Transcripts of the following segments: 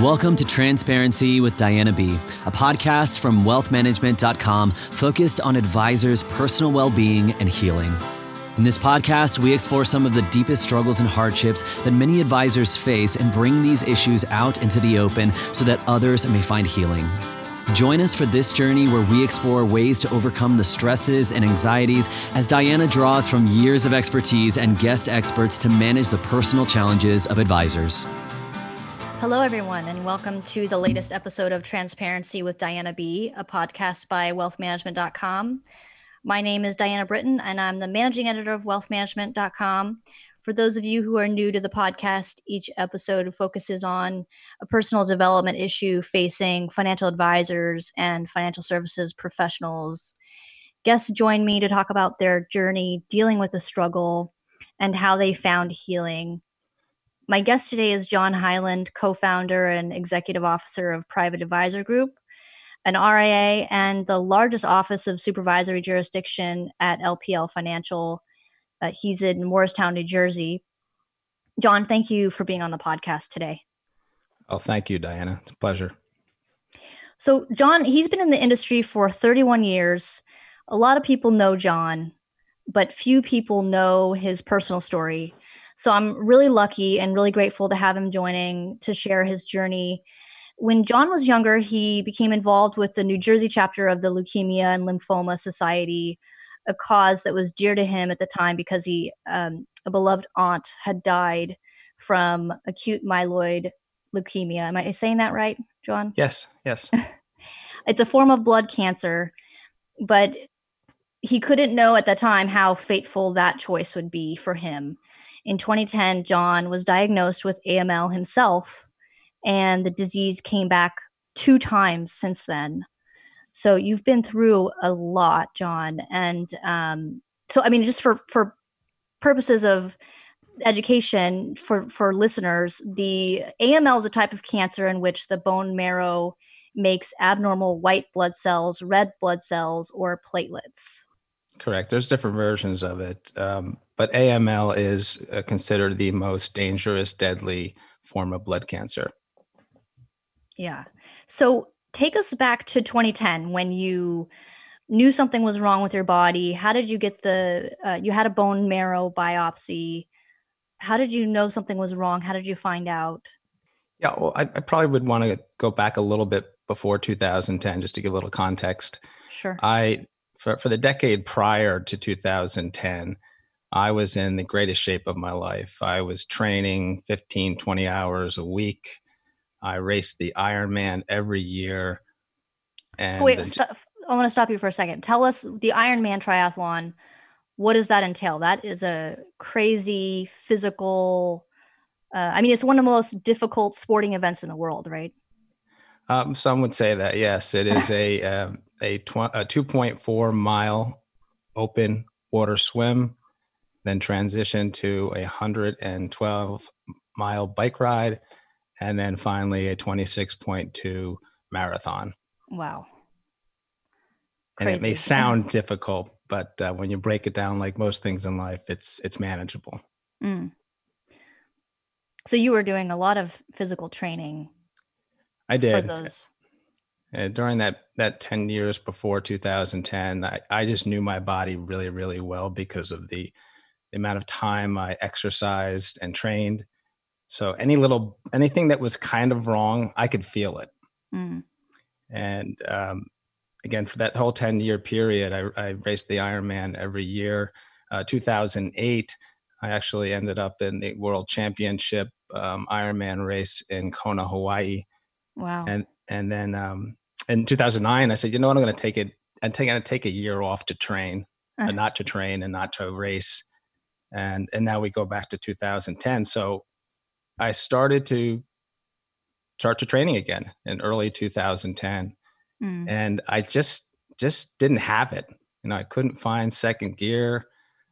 Welcome to Transparency with Diana B., a podcast from wealthmanagement.com focused on advisors' personal well being and healing. In this podcast, we explore some of the deepest struggles and hardships that many advisors face and bring these issues out into the open so that others may find healing. Join us for this journey where we explore ways to overcome the stresses and anxieties as Diana draws from years of expertise and guest experts to manage the personal challenges of advisors. Hello, everyone, and welcome to the latest episode of Transparency with Diana B., a podcast by wealthmanagement.com. My name is Diana Britton, and I'm the managing editor of wealthmanagement.com. For those of you who are new to the podcast, each episode focuses on a personal development issue facing financial advisors and financial services professionals. Guests join me to talk about their journey dealing with the struggle and how they found healing. My guest today is John Hyland, co founder and executive officer of Private Advisor Group, an RIA and the largest office of supervisory jurisdiction at LPL Financial uh, he's in Morristown, New Jersey. John, thank you for being on the podcast today. Oh, thank you, Diana. It's a pleasure. So, John, he's been in the industry for 31 years. A lot of people know John, but few people know his personal story. So, I'm really lucky and really grateful to have him joining to share his journey. When John was younger, he became involved with the New Jersey chapter of the Leukemia and Lymphoma Society, a cause that was dear to him at the time because he um, a beloved aunt had died from acute myeloid leukemia. Am I saying that right, John? Yes, yes. it's a form of blood cancer, but he couldn't know at the time how fateful that choice would be for him. In 2010, John was diagnosed with AML himself, and the disease came back two times since then. So you've been through a lot, John. And um, so, I mean, just for, for purposes of education for, for listeners, the AML is a type of cancer in which the bone marrow makes abnormal white blood cells, red blood cells, or platelets. Correct. There's different versions of it. Um, but AML is uh, considered the most dangerous, deadly form of blood cancer. Yeah. So take us back to 2010 when you knew something was wrong with your body. How did you get the, uh, you had a bone marrow biopsy. How did you know something was wrong? How did you find out? Yeah, well, I, I probably would want to go back a little bit before 2010 just to give a little context. Sure. I, for, for the decade prior to 2010, I was in the greatest shape of my life. I was training 15, 20 hours a week. I raced the Ironman every year. And so wait, st- I want to stop you for a second. Tell us the Ironman triathlon. What does that entail? That is a crazy physical. Uh, I mean, it's one of the most difficult sporting events in the world, right? Um, some would say that yes, it is a um, a, tw- a two point four mile open water swim, then transition to a hundred and twelve mile bike ride, and then finally a 26.2 marathon. Wow. Crazy. And it may sound difficult, but uh, when you break it down, like most things in life, it's it's manageable. Mm. So you were doing a lot of physical training. I did. those. Uh, during that that 10 years before 2010 I, I just knew my body really really well because of the, the amount of time i exercised and trained so any little anything that was kind of wrong, I could feel it. Mm. And um, again, for that whole ten year period, I, I raced the Ironman every year. Uh, 2008, I actually ended up in the World Championship um, Ironman race in Kona, Hawaii. Wow. And and then um, in 2009, I said, you know what, I'm going to take it. I'm taking to take a year off to train, uh. not to train and not to race. And and now we go back to 2010. So I started to start to training again in early 2010. Mm. And I just just didn't have it. You know, I couldn't find second gear.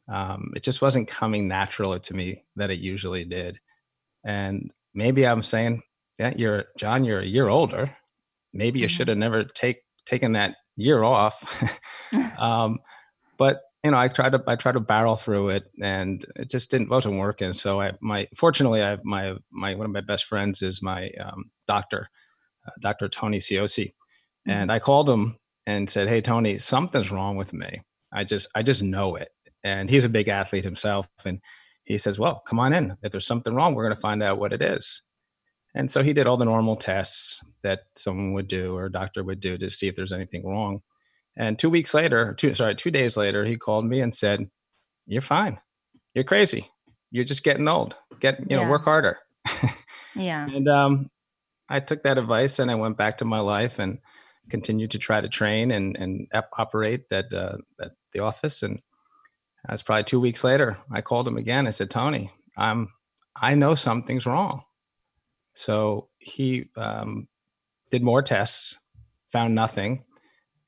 Um, it just wasn't coming naturally to me that it usually did. And maybe I'm saying, yeah, you're John, you're a year older. Maybe you mm-hmm. should have never take taken that year off. um, but you know, I tried to I tried to barrel through it, and it just didn't wasn't working. So I my fortunately I have my my one of my best friends is my um, doctor, uh, Dr. Tony Ciosi, mm-hmm. and I called him and said, "Hey Tony, something's wrong with me. I just I just know it." And he's a big athlete himself, and he says, "Well, come on in. If there's something wrong, we're going to find out what it is." And so he did all the normal tests that someone would do or a doctor would do to see if there's anything wrong. And two weeks later, two sorry, two days later, he called me and said, "You're fine. You're crazy. You're just getting old. Get you know, yeah. work harder." yeah. And um, I took that advice and I went back to my life and continued to try to train and and operate at uh, at the office. And that's probably two weeks later. I called him again. I said, "Tony, I'm I know something's wrong." So he um, did more tests, found nothing.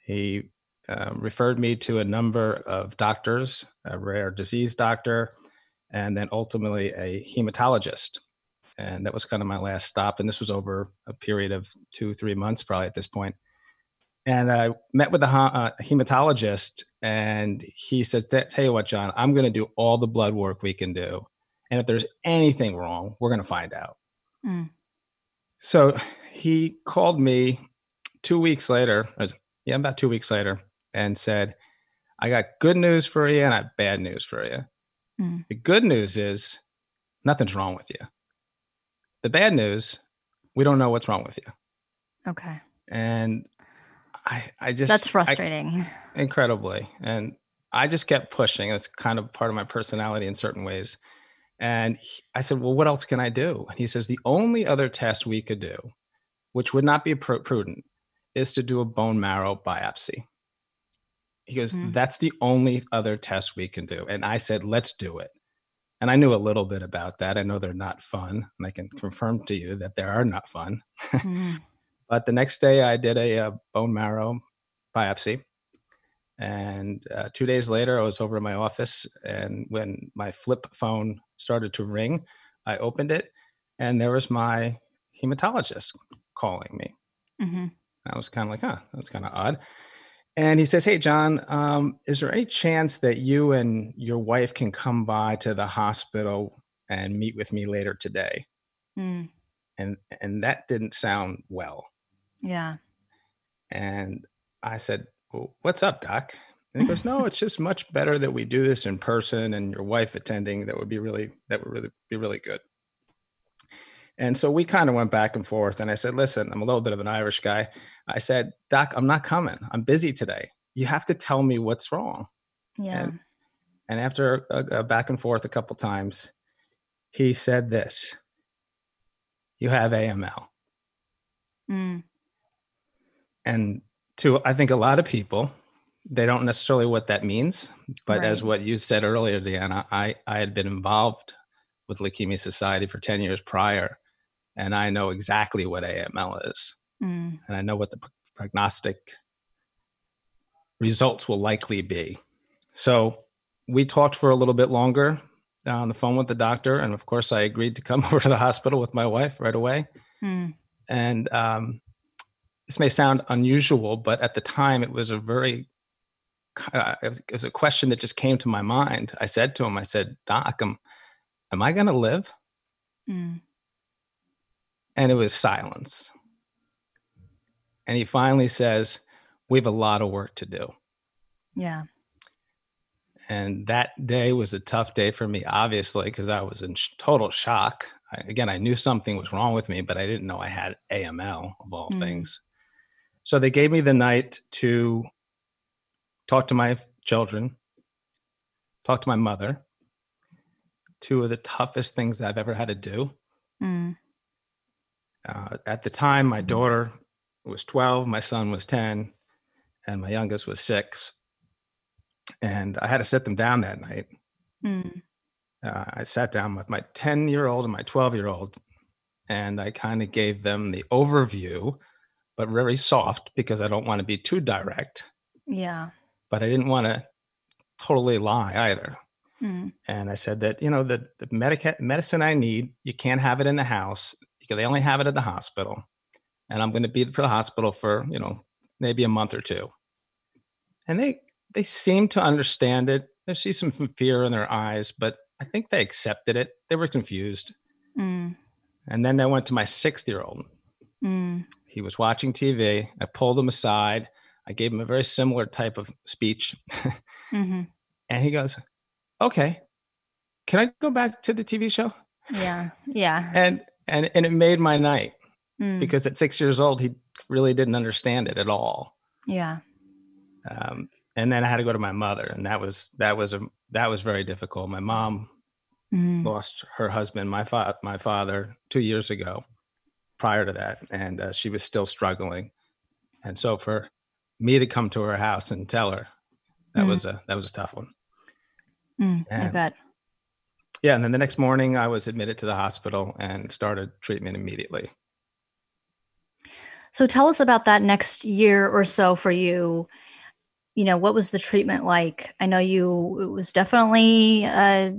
He uh, referred me to a number of doctors, a rare disease doctor, and then ultimately a hematologist. And that was kind of my last stop. And this was over a period of two, three months, probably at this point. And I met with the uh, hematologist, and he says, Tell you what, John, I'm going to do all the blood work we can do. And if there's anything wrong, we're going to find out. Mm. So he called me two weeks later, yeah, about two weeks later, and said, I got good news for you and I have bad news for you. Mm. The good news is nothing's wrong with you. The bad news, we don't know what's wrong with you. Okay. And I, I just that's frustrating. I, incredibly. And I just kept pushing. That's kind of part of my personality in certain ways. And he, I said, Well, what else can I do? And he says, The only other test we could do, which would not be pr- prudent, is to do a bone marrow biopsy. He goes, mm. That's the only other test we can do. And I said, Let's do it. And I knew a little bit about that. I know they're not fun. And I can confirm to you that they are not fun. Mm. but the next day, I did a, a bone marrow biopsy. And uh, two days later, I was over in my office. And when my flip phone started to ring, I opened it and there was my hematologist calling me. Mm-hmm. I was kind of like, huh, that's kind of odd. And he says, Hey, John, um, is there any chance that you and your wife can come by to the hospital and meet with me later today? Mm. And and that didn't sound well. Yeah. And I said, well, What's up, Doc? And he goes, No, it's just much better that we do this in person and your wife attending. That would be really that would really be really good. And so we kind of went back and forth. And I said, listen, I'm a little bit of an Irish guy. I said, Doc, I'm not coming. I'm busy today. You have to tell me what's wrong. Yeah. And, and after a, a back and forth a couple times, he said this You have AML. Mm. And to, I think, a lot of people, they don't necessarily what that means. But right. as what you said earlier, Diana, I, I had been involved with Leukemia Society for 10 years prior and I know exactly what AML is, mm. and I know what the prognostic results will likely be. So we talked for a little bit longer on the phone with the doctor, and of course, I agreed to come over to the hospital with my wife right away. Mm. And um, this may sound unusual, but at the time, it was a very uh, it, was, it, was, a question that just came to my mind. I said to him, "I said, Doc, am, am I going to live?" Mm and it was silence. And he finally says, We have a lot of work to do. Yeah. And that day was a tough day for me, obviously, because I was in sh- total shock. I, again, I knew something was wrong with me, but I didn't know I had AML of all mm. things. So they gave me the night to talk to my children, talk to my mother. Two of the toughest things I've ever had to do. Mm. Uh, at the time, my daughter was 12, my son was 10, and my youngest was six. And I had to sit them down that night. Mm. Uh, I sat down with my 10 year old and my 12 year old, and I kind of gave them the overview, but very soft because I don't want to be too direct. Yeah. But I didn't want to totally lie either. Mm. And I said that, you know, the, the medica- medicine I need, you can't have it in the house they only have it at the hospital, and I'm going to be for the hospital for you know maybe a month or two. And they they seem to understand it I see some fear in their eyes, but I think they accepted it. They were confused. Mm. And then I went to my sixth year old. Mm. He was watching TV. I pulled him aside. I gave him a very similar type of speech. mm-hmm. And he goes, Okay, can I go back to the TV show? Yeah. Yeah. And and and it made my night mm. because at six years old he really didn't understand it at all. Yeah. Um, and then I had to go to my mother, and that was that was a that was very difficult. My mom mm. lost her husband, my fa- my father, two years ago. Prior to that, and uh, she was still struggling, and so for me to come to her house and tell her that mm. was a that was a tough one. Mm, I bet. Yeah, and then the next morning I was admitted to the hospital and started treatment immediately. So tell us about that next year or so for you. You know, what was the treatment like? I know you it was definitely uh,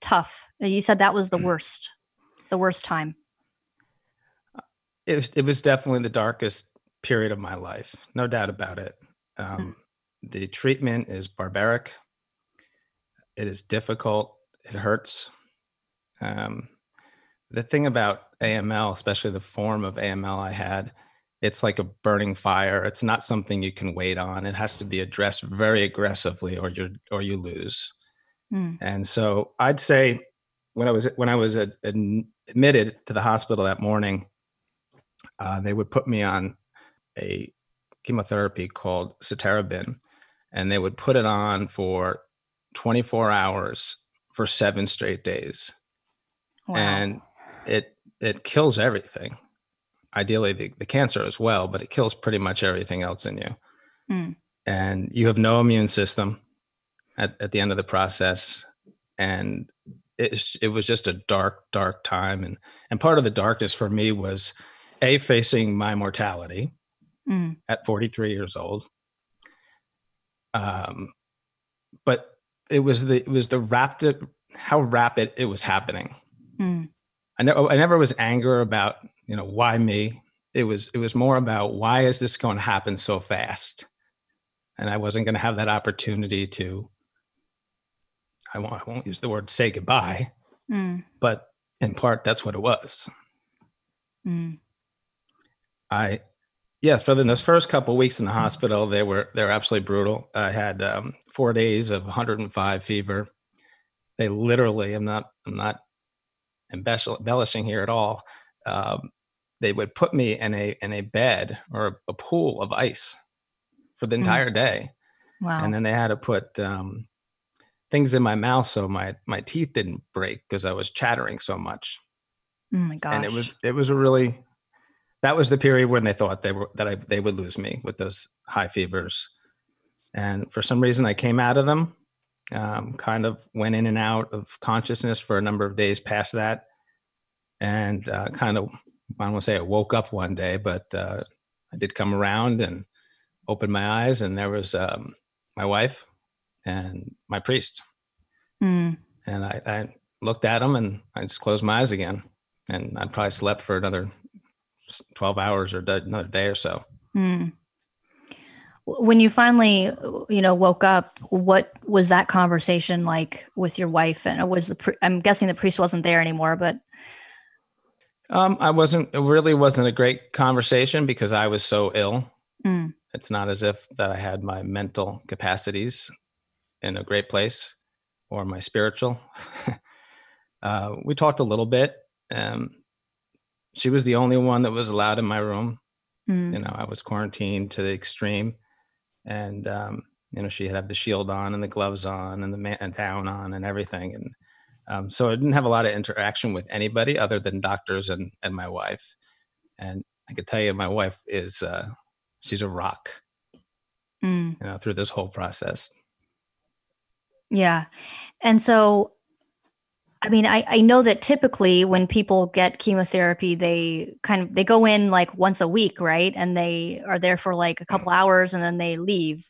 tough. You said that was the mm. worst, the worst time. It was it was definitely the darkest period of my life, no doubt about it. Um, mm. The treatment is barbaric. It is difficult. It hurts. Um, the thing about AML, especially the form of AML I had, it's like a burning fire. It's not something you can wait on. It has to be addressed very aggressively, or you or you lose. Mm. And so I'd say when I was when I was admitted to the hospital that morning, uh, they would put me on a chemotherapy called cytarabine, and they would put it on for 24 hours for seven straight days. Wow. And it it kills everything. Ideally, the, the cancer as well, but it kills pretty much everything else in you. Mm. And you have no immune system at, at the end of the process. And it, it was just a dark, dark time. And, and part of the darkness for me was A, facing my mortality mm. at 43 years old. Um, but it was the, it was the rapid, how rapid it was happening. Mm. I never, I never was anger about, you know, why me? It was, it was more about why is this going to happen so fast? And I wasn't going to have that opportunity to, I won't, I won't use the word say goodbye, mm. but in part, that's what it was. Mm. I, yes, for the, those first couple weeks in the hospital, they were, they were absolutely brutal. I had um, four days of 105 fever. They literally, I'm not, I'm not embellishing here at all. Um, they would put me in a in a bed or a pool of ice for the mm. entire mm. day. Wow. And then they had to put um, things in my mouth so my my teeth didn't break because I was chattering so much. Oh my god! And it was it was a really that was the period when they thought they were that I they would lose me with those high fevers. And for some reason, I came out of them um, kind of went in and out of consciousness for a number of days past that. And uh, kind of, I don't want to say I woke up one day, but uh, I did come around and opened my eyes, and there was um, my wife and my priest. Mm. And I, I looked at them and I just closed my eyes again. And I probably slept for another 12 hours or another day or so. Mm when you finally you know woke up what was that conversation like with your wife and was the i'm guessing the priest wasn't there anymore but um i wasn't it really wasn't a great conversation because i was so ill mm. it's not as if that i had my mental capacities in a great place or my spiritual uh, we talked a little bit um, she was the only one that was allowed in my room mm. you know i was quarantined to the extreme and um, you know she had the shield on and the gloves on and the man down on and everything and um, so i didn't have a lot of interaction with anybody other than doctors and and my wife and i could tell you my wife is uh, she's a rock mm. you know through this whole process yeah and so I mean, I, I know that typically when people get chemotherapy, they kind of they go in like once a week, right? And they are there for like a couple hours and then they leave.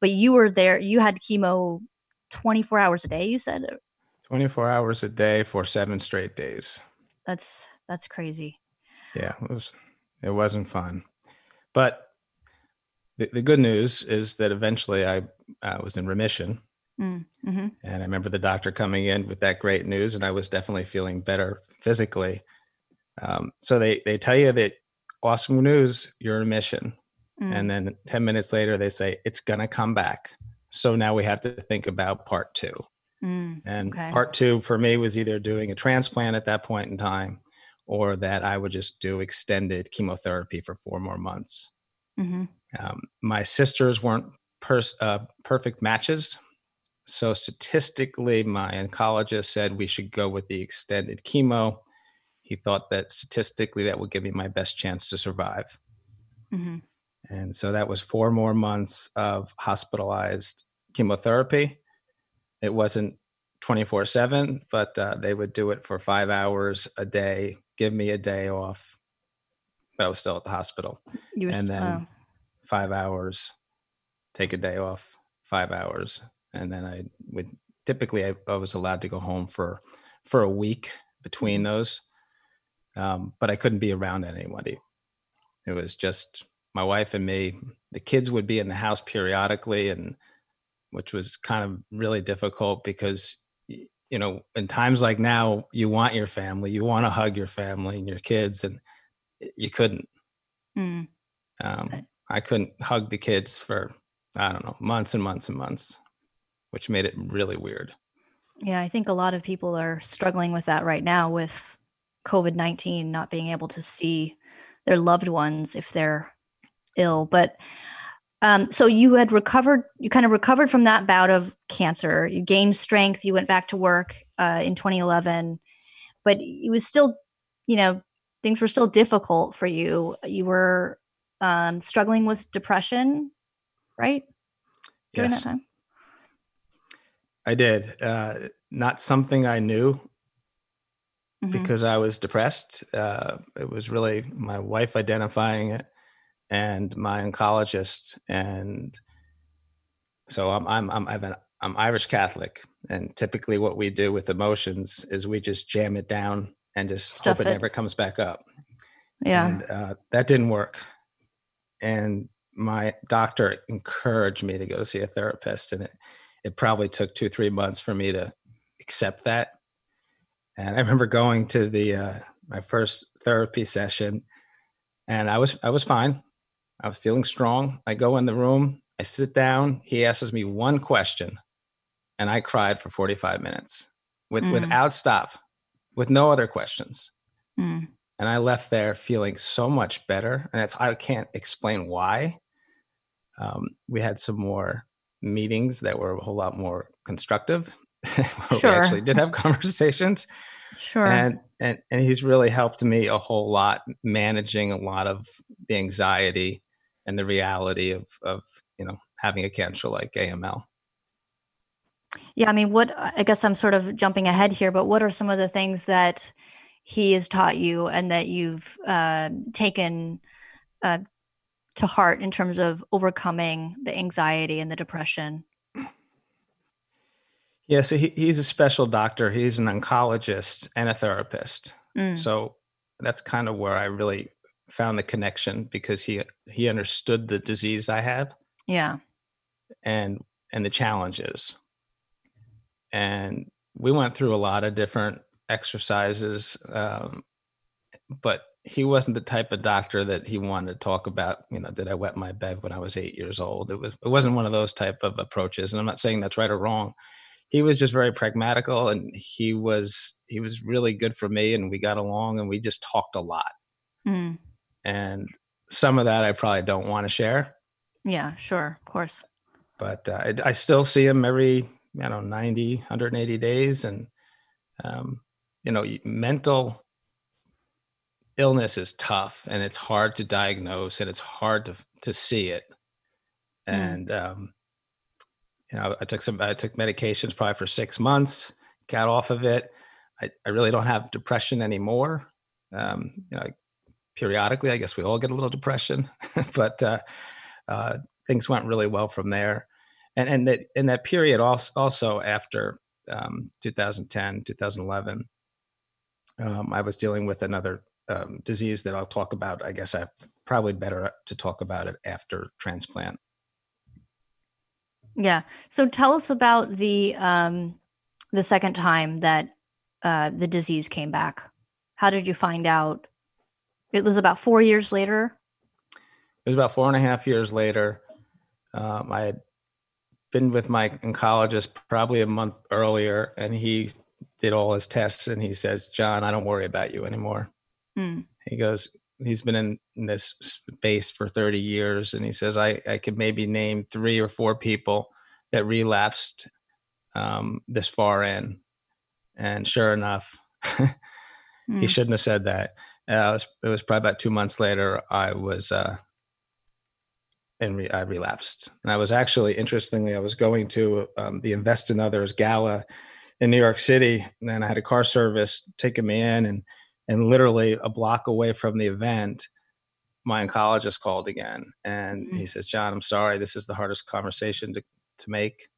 But you were there, you had chemo 24 hours a day, you said? 24 hours a day for seven straight days. That's that's crazy. Yeah, it was it wasn't fun. But the, the good news is that eventually I uh, was in remission mm-hmm. And I remember the doctor coming in with that great news, and I was definitely feeling better physically. Um, so they they tell you that awesome news, you're in remission, mm. and then ten minutes later they say it's gonna come back. So now we have to think about part two. Mm, and okay. part two for me was either doing a transplant at that point in time, or that I would just do extended chemotherapy for four more months. Mm-hmm. Um, my sisters weren't pers- uh, perfect matches. So statistically, my oncologist said we should go with the extended chemo. He thought that statistically that would give me my best chance to survive. Mm-hmm. And so that was four more months of hospitalized chemotherapy. It wasn't 24 7, but uh, they would do it for five hours a day, give me a day off. But I was still at the hospital. and st- then oh. five hours, take a day off, five hours, and then I would typically I, I was allowed to go home for for a week between mm-hmm. those, um, but I couldn't be around anybody. It was just my wife and me. The kids would be in the house periodically, and which was kind of really difficult because you know in times like now you want your family, you want to hug your family and your kids, and you couldn't. Mm. Um, I couldn't hug the kids for I don't know months and months and months which made it really weird. Yeah, I think a lot of people are struggling with that right now with COVID 19, not being able to see their loved ones if they're ill. But um, so you had recovered, you kind of recovered from that bout of cancer. You gained strength, you went back to work uh, in 2011, but it was still, you know, things were still difficult for you. You were um, struggling with depression, right? During yes. that time? I did. Uh, not something I knew mm-hmm. because I was depressed. Uh, it was really my wife identifying it and my oncologist. And so I'm I'm I'm I've an, I'm Irish Catholic, and typically what we do with emotions is we just jam it down and just Stuff hope it, it, never comes back up. Yeah, and uh, that didn't work. And my doctor encouraged me to go see a therapist, and it it probably took two three months for me to accept that. And i remember going to the uh, my first therapy session and i was i was fine. I was feeling strong. I go in the room i sit down he asks me one question and i cried for 45 minutes with mm. without stop with no other questions. Mm. and i left there feeling so much better and it's i can't explain why. Um, we had some more meetings that were a whole lot more constructive. sure. we actually did have conversations. Sure. And and and he's really helped me a whole lot managing a lot of the anxiety and the reality of of you know having a cancer like AML. Yeah, I mean, what I guess I'm sort of jumping ahead here, but what are some of the things that he has taught you and that you've uh, taken uh, to heart in terms of overcoming the anxiety and the depression? Yeah, so he, he's a special doctor. He's an oncologist and a therapist. Mm. So that's kind of where I really found the connection because he he understood the disease I have. Yeah. And and the challenges. And we went through a lot of different exercises, um, but he wasn't the type of doctor that he wanted to talk about you know did i wet my bed when i was eight years old? It was it wasn't one of those type of approaches and i'm not saying that's right or wrong. He was just very pragmatical and he was he was really good for me and we got along and we just talked a lot. Mm. and some of that i probably don't want to share. Yeah sure of course. But uh, I, I, still see him every i don't know 90 180 days and um, you know mental illness is tough and it's hard to diagnose and it's hard to to see it. Mm. And um, you know, I took some I took medications probably for six months, got off of it. I, I really don't have depression anymore. Um, you know, periodically, I guess we all get a little depression, but uh, uh, things went really well from there. And and that in that period also also after um, 2010, 2011, um, I was dealing with another um, disease that I'll talk about. I guess I probably better to talk about it after transplant. Yeah. So tell us about the um, the second time that uh, the disease came back. How did you find out? It was about four years later. It was about four and a half years later. Um, I had been with my oncologist probably a month earlier, and he did all his tests, and he says, "John, I don't worry about you anymore." Mm. He goes, he's been in, in this space for 30 years and he says i i could maybe name three or four people that relapsed um, this far in and sure enough mm. he shouldn't have said that uh, it, was, it was probably about two months later i was uh, and re- I relapsed. And I was actually, interestingly, I was going to um, the Invest in Others gala in New York City, and then I had a car service taking me in, and and literally a block away from the event my oncologist called again and mm-hmm. he says john i'm sorry this is the hardest conversation to, to make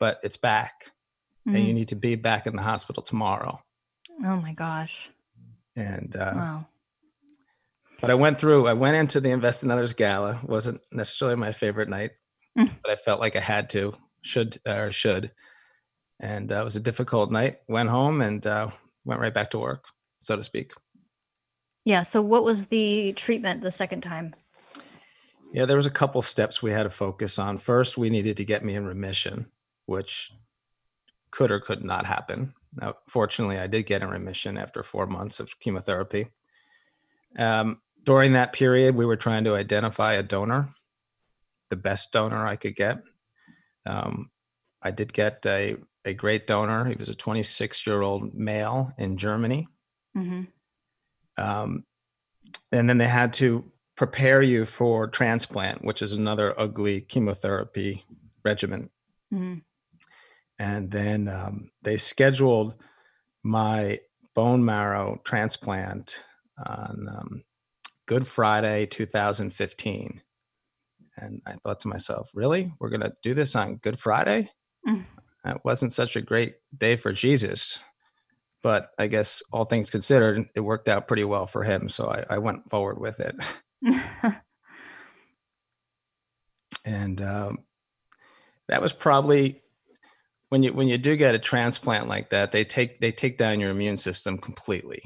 but it's back mm-hmm. and you mm-hmm. need to be back in the hospital tomorrow oh my gosh and uh, wow but i went through i went into the invest in others gala wasn't necessarily my favorite night mm. but i felt like i had to should or should and uh, it was a difficult night went home and uh, went right back to work so to speak. Yeah. So, what was the treatment the second time? Yeah, there was a couple steps we had to focus on. First, we needed to get me in remission, which could or could not happen. Now, fortunately, I did get in remission after four months of chemotherapy. Um, during that period, we were trying to identify a donor, the best donor I could get. Um, I did get a, a great donor. He was a 26 year old male in Germany Mm-hmm. Um, and then they had to prepare you for transplant, which is another ugly chemotherapy regimen. Mm-hmm. And then um, they scheduled my bone marrow transplant on um, Good Friday 2015. And I thought to myself, really? We're going to do this on Good Friday? Mm. That wasn't such a great day for Jesus but I guess all things considered, it worked out pretty well for him. So I, I went forward with it. and um, that was probably when you when you do get a transplant like that, they take they take down your immune system completely.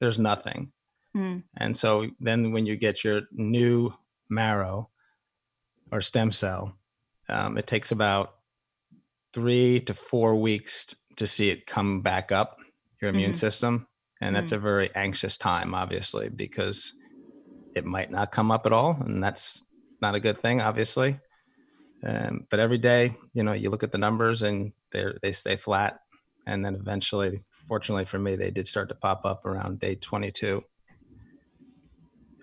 There's nothing. Mm. And so then when you get your new marrow or stem cell, um, it takes about three to four weeks to see it come back up your immune mm-hmm. system. And that's mm-hmm. a very anxious time, obviously, because it might not come up at all. And that's not a good thing, obviously. Um, but every day, you know, you look at the numbers and they they stay flat. And then eventually, fortunately for me, they did start to pop up around day 22.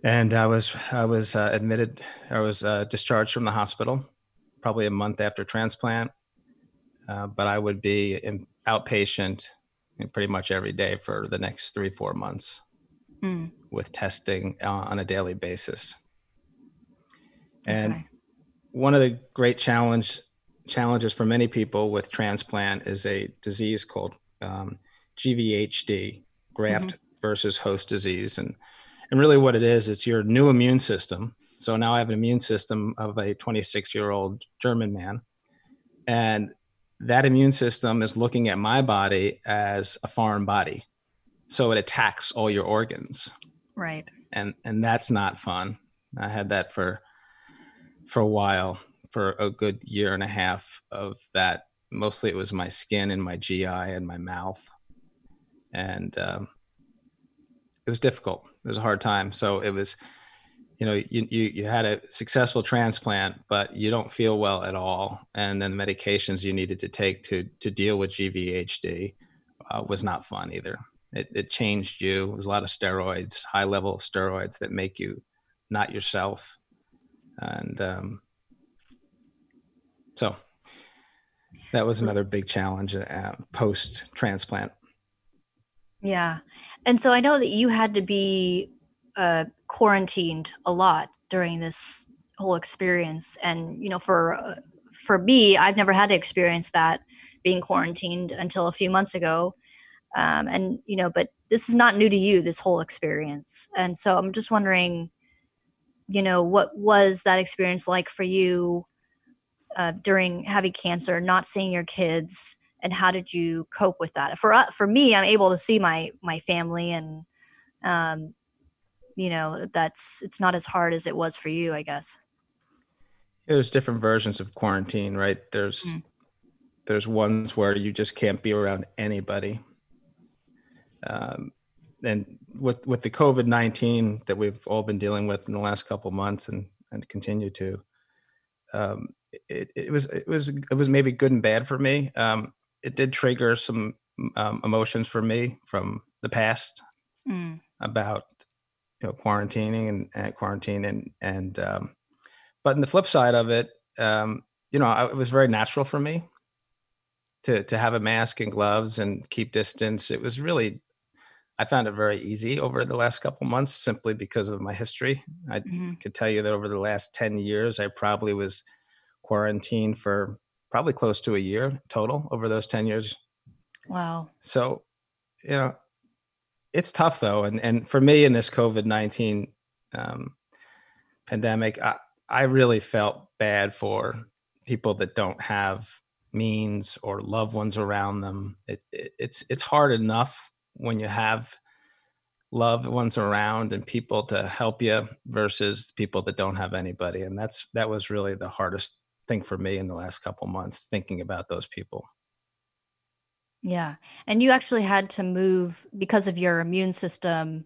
And I was I was uh, admitted, I was uh, discharged from the hospital, probably a month after transplant. Uh, but I would be in outpatient pretty much every day for the next three four months mm. with testing uh, on a daily basis and okay. one of the great challenge challenges for many people with transplant is a disease called um, GVHD, graft mm-hmm. versus host disease, and and really what it is, it's your new immune system. So now I have an immune system of a 26 year old German man, and that immune system is looking at my body as a foreign body. So it attacks all your organs. Right. And and that's not fun. I had that for for a while for a good year and a half of that. Mostly it was my skin and my gi and my mouth. And um, it was difficult. It was a hard time. So it was you know you, you you had a successful transplant but you don't feel well at all. And then the medications you needed to take to to deal with gvhd uh, was not fun either. It, it changed you. It was a lot of steroids high level of steroids that make you not yourself. And um, so that was another big challenge uh, post transplant yeah. And so i know that you had to be uh, quarantined a lot during this whole experience. And you know for for me i've never had to experience that being quarantined until a few months ago. Um, and you know but this is not new to you this whole experience. And so i'm just wondering you know what was that experience like for you uh, during having cancer, not seeing your kids, and how did you cope with that? For uh, for me, I'm able to see my my family, and um, you know that's it's not as hard as it was for you, I guess. There's different versions of quarantine, right? There's mm. there's ones where you just can't be around anybody. Um, and with with the COVID nineteen that we've all been dealing with in the last couple months and and continue to, um, it, it was it was it was maybe good and bad for me. Um, it did trigger some um, emotions for me from the past mm. about you know quarantining and, and quarantine and and um, but in the flip side of it, um, you know, I, it was very natural for me to to have a mask and gloves and keep distance. It was really, I found it very easy over the last couple months simply because of my history. I mm-hmm. could tell you that over the last ten years, I probably was quarantined for probably close to a year total over those ten years. Wow. So, you know, it's tough though, and and for me in this COVID nineteen um, pandemic, I, I really felt bad for people that don't have means or loved ones around them. It, it, it's it's hard enough when you have loved ones around and people to help you versus people that don't have anybody. And that's that was really the hardest thing for me in the last couple months thinking about those people. Yeah. And you actually had to move because of your immune system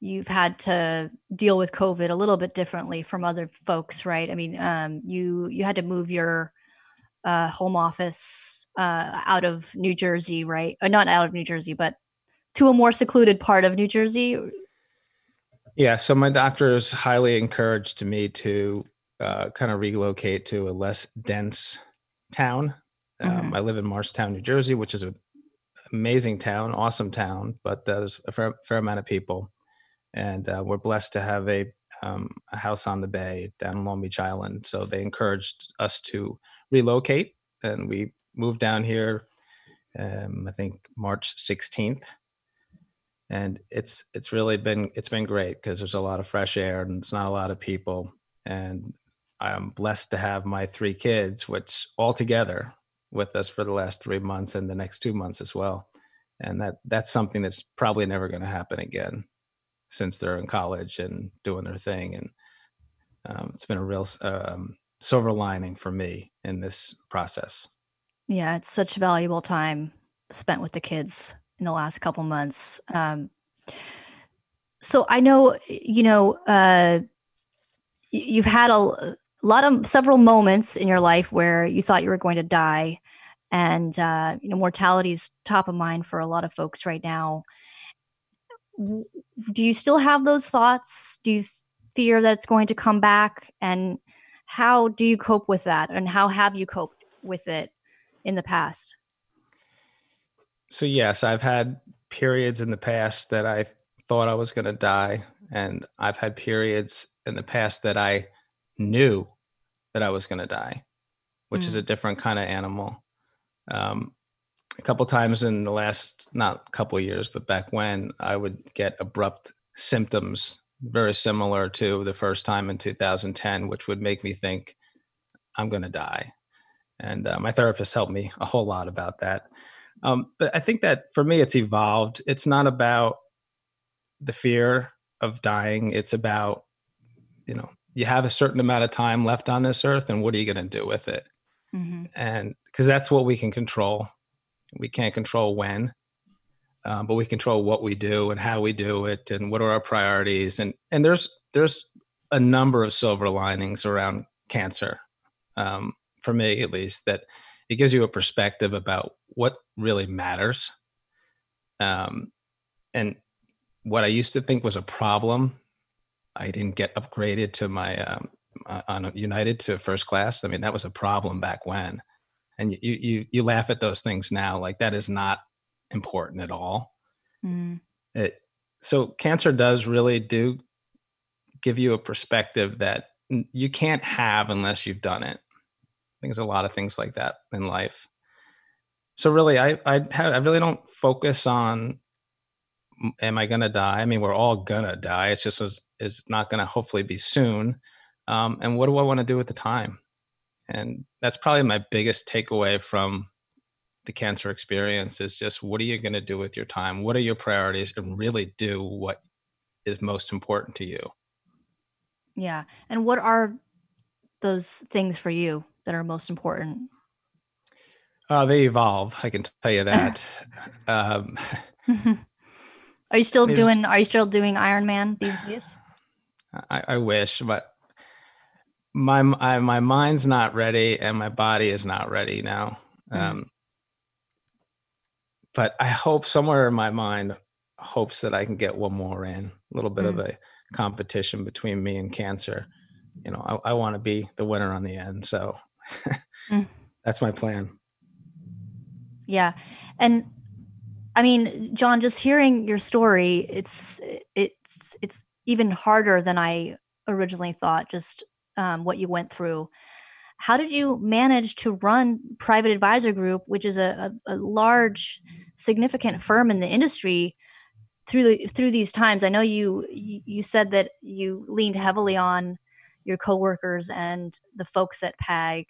you've had to deal with COVID a little bit differently from other folks, right? I mean, um, you you had to move your uh, home office uh, out of New Jersey, right? Uh, not out of New Jersey, but to a more secluded part of New Jersey. Yeah, so my doctors highly encouraged me to uh, kind of relocate to a less dense town. Um, mm-hmm. I live in Morristown, New Jersey, which is an amazing town, awesome town, but there's a fair, fair amount of people and uh, we're blessed to have a, um, a house on the bay down in Long Beach Island. So they encouraged us to relocate, and we moved down here. Um, I think March 16th, and it's it's really been it's been great because there's a lot of fresh air and it's not a lot of people, and I'm blessed to have my three kids, which all together with us for the last three months and the next two months as well. And that that's something that's probably never going to happen again since they're in college and doing their thing. And um, it's been a real um, silver lining for me in this process. Yeah, it's such valuable time spent with the kids in the last couple months. Um, so I know, you know, uh, you've had a, a, lot of several moments in your life where you thought you were going to die, and uh, you know, mortality is top of mind for a lot of folks right now do you still have those thoughts? Do you fear that it's going to come back? And how do you cope with that? And how have you coped with it in the past? So, yes, I've had periods in the past that I thought I was going to die. And I've had periods in the past that I knew that I was going to die, which mm. is a different kind of animal. Um, a couple times in the last not couple years but back when i would get abrupt symptoms very similar to the first time in 2010 which would make me think i'm going to die and uh, my therapist helped me a whole lot about that um, but i think that for me it's evolved it's not about the fear of dying it's about you know you have a certain amount of time left on this earth and what are you going to do with it mm-hmm. and because that's what we can control we can't control when, um, but we control what we do and how we do it and what are our priorities. And and there's there's a number of silver linings around cancer, um, for me at least, that it gives you a perspective about what really matters. Um, and what I used to think was a problem, I didn't get upgraded to my um, uh, on United to first class. I mean, that was a problem back when. And you you you laugh at those things now like that is not important at all. Mm. it so cancer does really do give you a perspective that you can't have unless you've done it. I think there's a lot of things like that in life. So really i i, have, I really don't focus on am i gonna die? I mean we're all gonna die. It's just it's not gonna hopefully be soon um, and what do i want to do with the time? And that's probably my biggest takeaway from the cancer experience is just what are you going to do with your time? What are your priorities? And really do what is most important to you. Yeah and what are those things for you that are most important? Uh, they evolve i can tell you that. Um, are you still doing are you still doing ironman these days I, I wish but my I, my mind's not ready and my body is not ready now mm. um, but I hope somewhere in my mind hopes that I can get one more in, a little bit mm. of a competition between me and cancer. You know, I, I want to be the winner on the end. So mm. that's my plan. Yeah. And I mean, John, just hearing your story, it's it's it's even harder than I originally thought, just um, what you went through. How did you manage to run Private Advisor Group, which is a, a, a large significant firm in the industry through the, through these times. I know you you said that you leaned heavily on your coworkers and the folks at PAG,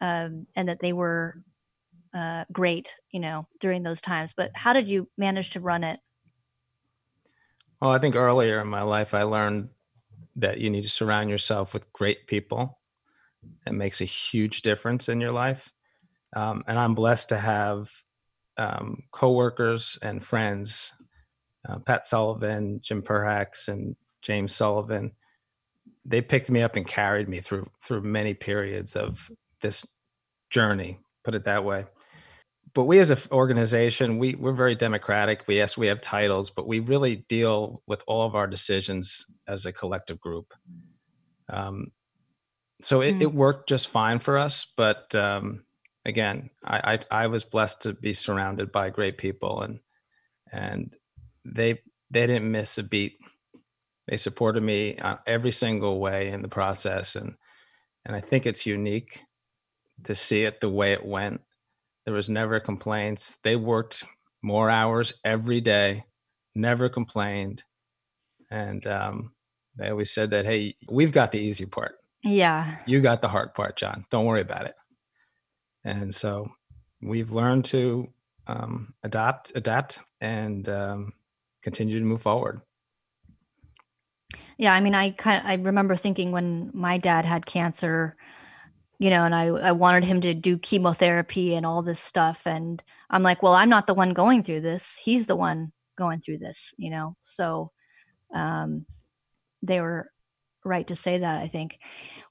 um, and that they were uh, great, you know, during those times. But how did you manage to run it? Well, I think earlier in my life, I learned that you need to surround yourself with great people. It makes a huge difference in your life. Um, and I'm blessed to have um, coworkers and friends, uh, Pat Sullivan, Jim Perhacs, and James Sullivan, they picked me up and carried me through through many periods of this journey. Put it that way. But we as an organization, we we're very democratic. We yes, we have titles, but we really deal with all of our decisions as a collective group. Um, so it, mm. it worked just fine for us, but um, again, I, I, I was blessed to be surrounded by great people, and and they they didn't miss a beat. They supported me uh, every single way in the process, and and I think it's unique to see it the way it went. There was never complaints. They worked more hours every day, never complained, and um, they always said that, "Hey, we've got the easy part. Yeah, you got the hard part, John. Don't worry about it." And so we've learned to um, adapt, adapt, and um, continue to move forward. Yeah, I mean, I kind of, I remember thinking when my dad had cancer, you know, and I I wanted him to do chemotherapy and all this stuff, and I'm like, well, I'm not the one going through this. He's the one going through this, you know. So, um, they were right to say that i think.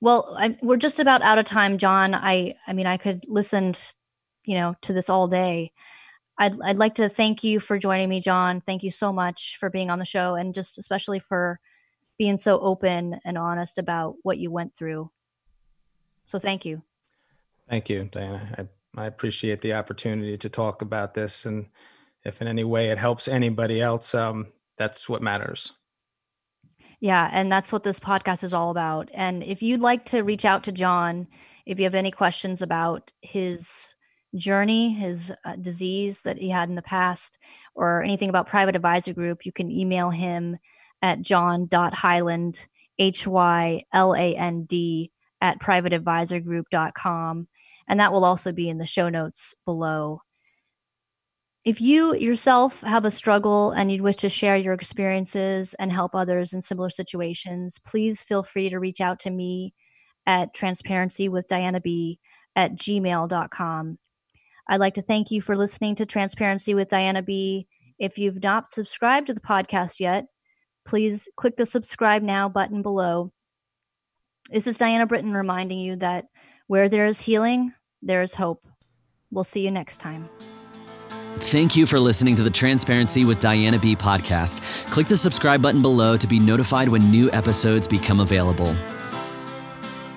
Well I, we're just about out of time john. I i mean i could listen you know to this all day. I'd, I'd like to thank you for joining me john. Thank you so much for being on the show and just especially for being so open and honest about what you went through so thank you. Thank you diana. I, I appreciate the opportunity to talk about this and if in any way it helps anybody else um, that's what matters. Yeah, and that's what this podcast is all about. And if you'd like to reach out to John, if you have any questions about his journey, his uh, disease that he had in the past, or anything about Private Advisor Group, you can email him at john.hyland, H Y L A N D, at privateadvisorgroup.com. And that will also be in the show notes below. If you yourself have a struggle and you'd wish to share your experiences and help others in similar situations, please feel free to reach out to me at transparency with Diana B at gmail.com. I'd like to thank you for listening to Transparency with Diana B. If you've not subscribed to the podcast yet, please click the subscribe now button below. This is Diana Britton reminding you that where there is healing, there is hope. We'll see you next time. Thank you for listening to the Transparency with Diana B podcast. Click the subscribe button below to be notified when new episodes become available.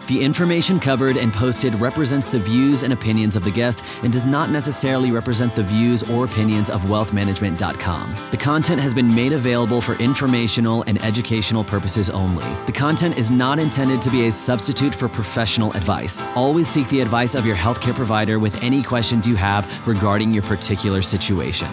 The information covered and posted represents the views and opinions of the guest and does not necessarily represent the views or opinions of wealthmanagement.com. The content has been made available for informational and educational purposes only. The content is not intended to be a substitute for professional advice. Always seek the advice of your healthcare provider with any questions you have regarding your particular situation.